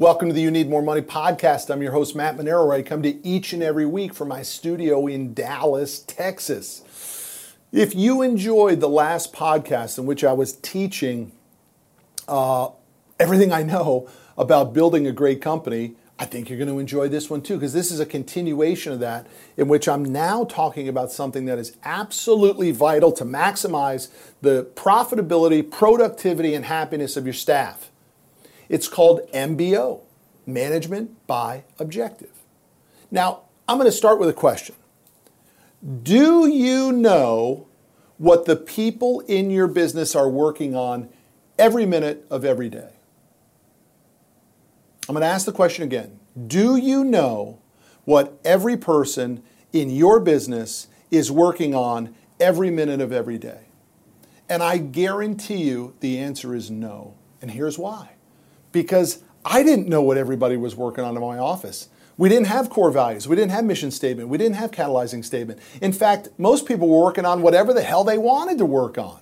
Welcome to the You Need More Money podcast. I'm your host, Matt Manero, where I come to each and every week from my studio in Dallas, Texas. If you enjoyed the last podcast in which I was teaching uh, everything I know about building a great company, I think you're going to enjoy this one too, because this is a continuation of that, in which I'm now talking about something that is absolutely vital to maximize the profitability, productivity, and happiness of your staff. It's called MBO, Management by Objective. Now, I'm going to start with a question. Do you know what the people in your business are working on every minute of every day? I'm going to ask the question again. Do you know what every person in your business is working on every minute of every day? And I guarantee you the answer is no. And here's why because I didn't know what everybody was working on in my office. We didn't have core values. We didn't have mission statement. We didn't have catalyzing statement. In fact, most people were working on whatever the hell they wanted to work on.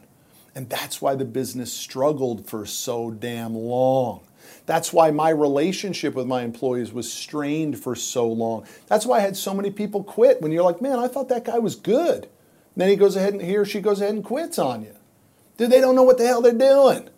And that's why the business struggled for so damn long. That's why my relationship with my employees was strained for so long. That's why I had so many people quit when you're like, man, I thought that guy was good. And then he goes ahead and he or she goes ahead and quits on you. Dude, they don't know what the hell they're doing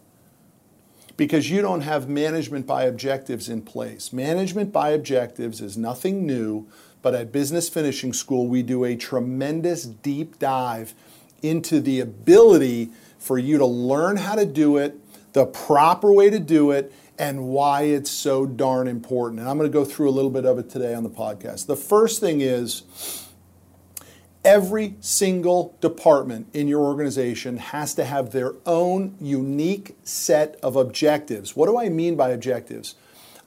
because you don't have management by objectives in place. Management by objectives is nothing new, but at Business Finishing School, we do a tremendous deep dive into the ability for you to learn how to do it, the proper way to do it, and why it's so darn important. And I'm going to go through a little bit of it today on the podcast. The first thing is, Every single department in your organization has to have their own unique set of objectives. What do I mean by objectives?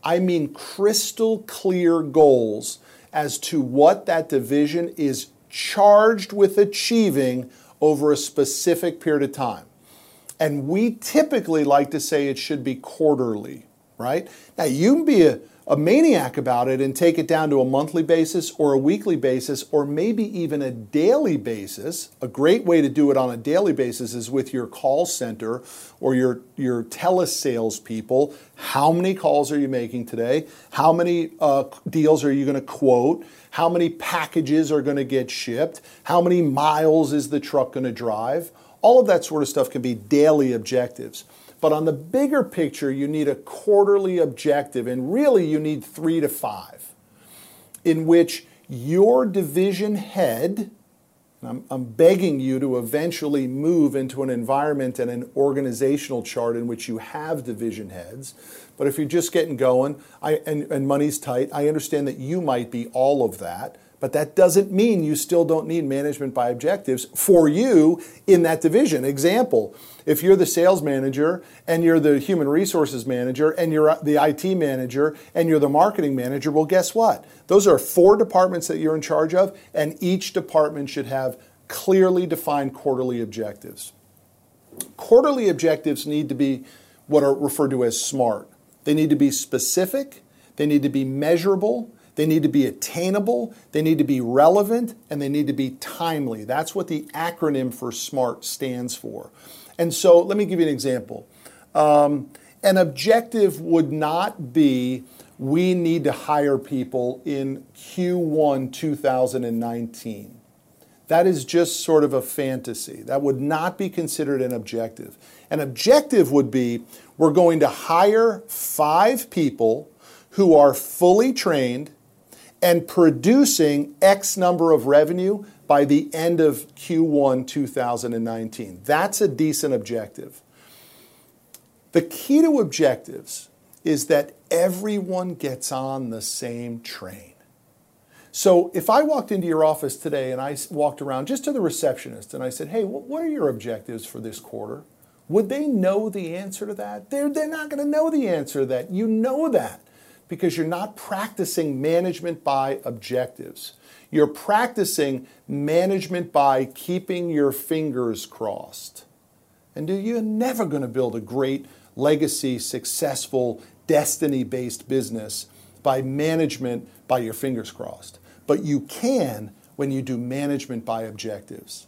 I mean crystal clear goals as to what that division is charged with achieving over a specific period of time. And we typically like to say it should be quarterly, right? Now, you can be a a maniac about it and take it down to a monthly basis or a weekly basis or maybe even a daily basis. A great way to do it on a daily basis is with your call center or your, your telesales people. How many calls are you making today? How many uh, deals are you going to quote? How many packages are going to get shipped? How many miles is the truck going to drive? All of that sort of stuff can be daily objectives. But on the bigger picture, you need a quarterly objective, and really you need three to five, in which your division head, I'm, I'm, begging you to eventually move into an environment and an organizational chart in which you have division heads. But if you're just getting going I, and, and money's tight, I understand that you might be all of that. But that doesn't mean you still don't need management by objectives for you in that division. Example, if you're the sales manager and you're the human resources manager and you're uh, the IT manager and you're the marketing manager, well, guess what? Those are four departments that you're in charge of, and each department should have clearly defined quarterly objectives. Quarterly objectives need to be what are referred to as SMART. They need to be specific, they need to be measurable, they need to be attainable, they need to be relevant, and they need to be timely. That's what the acronym for SMART stands for. And so let me give you an example. Um, an objective would not be we need to hire people in Q1 2019. That is just sort of a fantasy. That would not be considered an objective. An objective would be we're going to hire five people who are fully trained and producing X number of revenue by the end of Q1 2019. That's a decent objective. The key to objectives is that everyone gets on the same train. So if I walked into your office today and I walked around just to the receptionist and I said, hey, what are your objectives for this quarter? Would they know the answer to that? They're, they're not going to know the answer to that. You know that because you're not practicing management by objectives. You're practicing management by keeping your fingers crossed. And you're never going to build a great legacy, successful, destiny based business by management by your fingers crossed. But you can when you do management by objectives.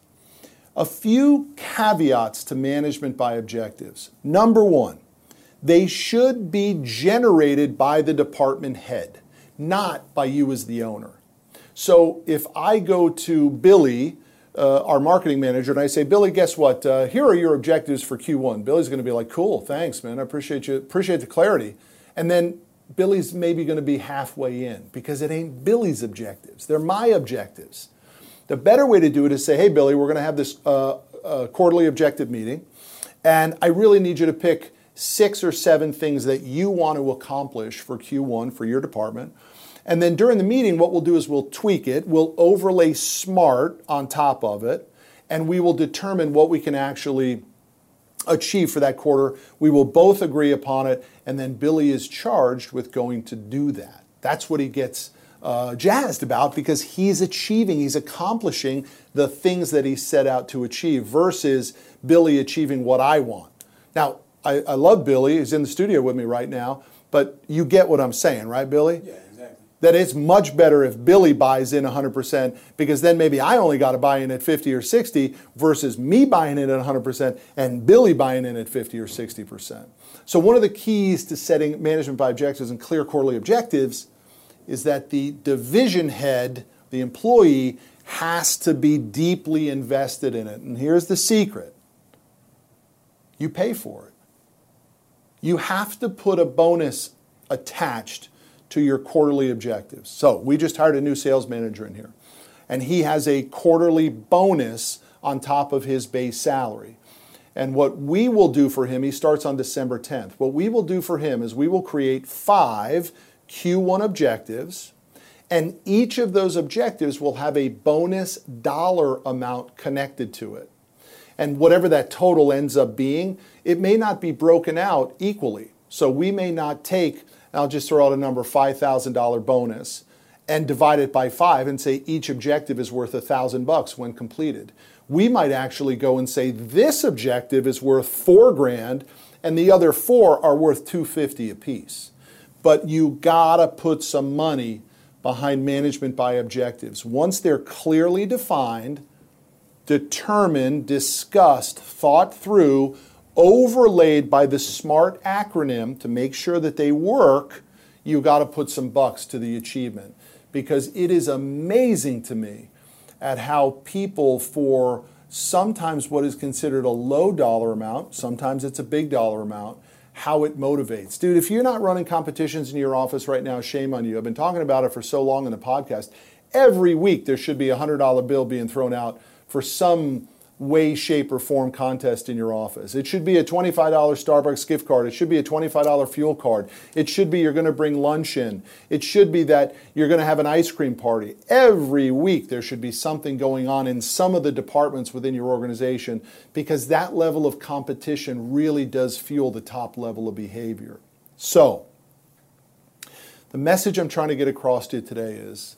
A few caveats to management by objectives. Number one, they should be generated by the department head, not by you as the owner. So if I go to Billy, uh, our marketing manager, and I say, Billy, guess what? Uh, here are your objectives for Q1. Billy's going to be like, cool, thanks, man. I appreciate you, appreciate the clarity. And then Billy's maybe going to be halfway in because it ain't Billy's objectives. They're my objectives. The better way to do it is say, hey, Billy, we're going to have this uh, uh, quarterly objective meeting, and I really need you to pick six or seven things that you want to accomplish for Q1 for your department. And then during the meeting, what we'll do is we'll tweak it, we'll overlay SMART on top of it, and we will determine what we can actually achieve for that quarter. We will both agree upon it, and then Billy is charged with going to do that. That's what he gets uh, jazzed about because he's achieving, he's accomplishing the things that he set out to achieve versus Billy achieving what I want. Now, I, I love Billy, he's in the studio with me right now, but you get what I'm saying, right, Billy? Yeah exactly. that it's much better if Billy buys in 100% because then maybe I only got to buy in at 50 or 60 versus me buying in at 100% and Billy buying in at 50 or 60%. So, one of the keys to setting management by objectives and clear quarterly objectives is that the division head, the employee, has to be deeply invested in it. And here's the secret you pay for it. You have to put a bonus attached to your quarterly objectives. So we just hired a new sales manager in here, and he has a quarterly bonus on top of his base salary. And what we will do for him, he starts on December 10th. What we will do for him is we will create five Q1 objectives, and each of those objectives will have a bonus dollar amount connected to it. And whatever that total ends up being, it may not be broken out equally. So we may not take I'll just throw out a number, $5,000 bonus, and divide it by five and say each objective is worth a thousand bucks when completed. We might actually go and say this objective is worth four grand and the other four are worth 250 apiece. But you gotta put some money behind management by objectives. Once they're clearly defined, determined, discussed, thought through, overlaid by the SMART acronym to make sure that they work, you got to put some bucks to the achievement. Because it is amazing to me at how people, for sometimes what is considered a low dollar amount, sometimes it's a big dollar amount, how it motivates. Dude, if you're not running competitions in your office right now, shame on you. I've been talking about it for so long in the podcast. Every week there should be a $100 bill being thrown out for some way, shape, or form contest in your office. It should be a $25 Starbucks gift card. It should be a $25 fuel card. It should be you're going to bring lunch in. It should be that you're going to have an ice cream party. Every week there should be something going on in some of the departments within your organization because that level of competition really does fuel the top level of behavior. So, the message I'm trying to get across to you today is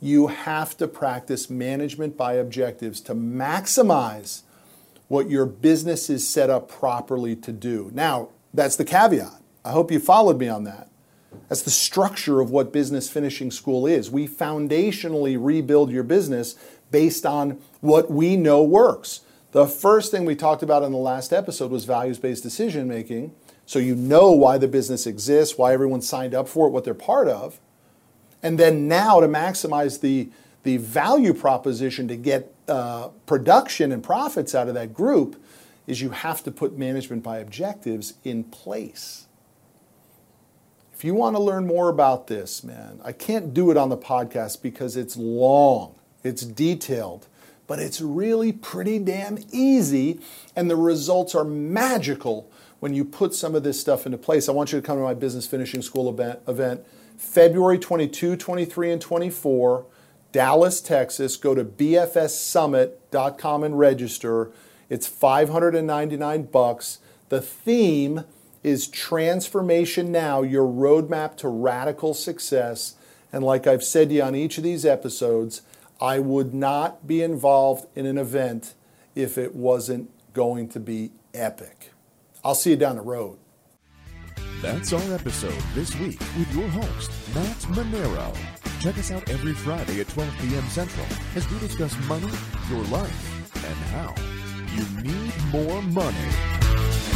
you have to practice management by objectives to maximize what your business is set up properly to do. Now, that's the caveat. I hope you followed me on that. That's the structure of what business finishing school is. We foundationally rebuild your business based on what we know works. The first thing we talked about in the last episode was values based decision making. So you know why the business exists, why everyone signed up for it, what they're part of. And then now to maximize the, the value proposition to get uh, production and profits out of that group is you have to put management by objectives in place. If you want to learn more about this, man, I can't do it on the podcast because it's long, it's detailed, but it's really pretty damn easy, and the results are magical when you put some of this stuff into place. I want you to come to my business finishing school event, event February 22, 23, and 24, Dallas, Texas. Go to bfssummit.com and register. It's 599 bucks. The theme is Transformation Now, your roadmap to radical success. And like I've said to you on each of these episodes, I would not be involved in an event if it wasn't going to be epic. I'll see you down the road. That's our episode this week with your host, Matt Manero. Check us out every Friday at 12 p.m. Central as we discuss money, your life, and how you need more money.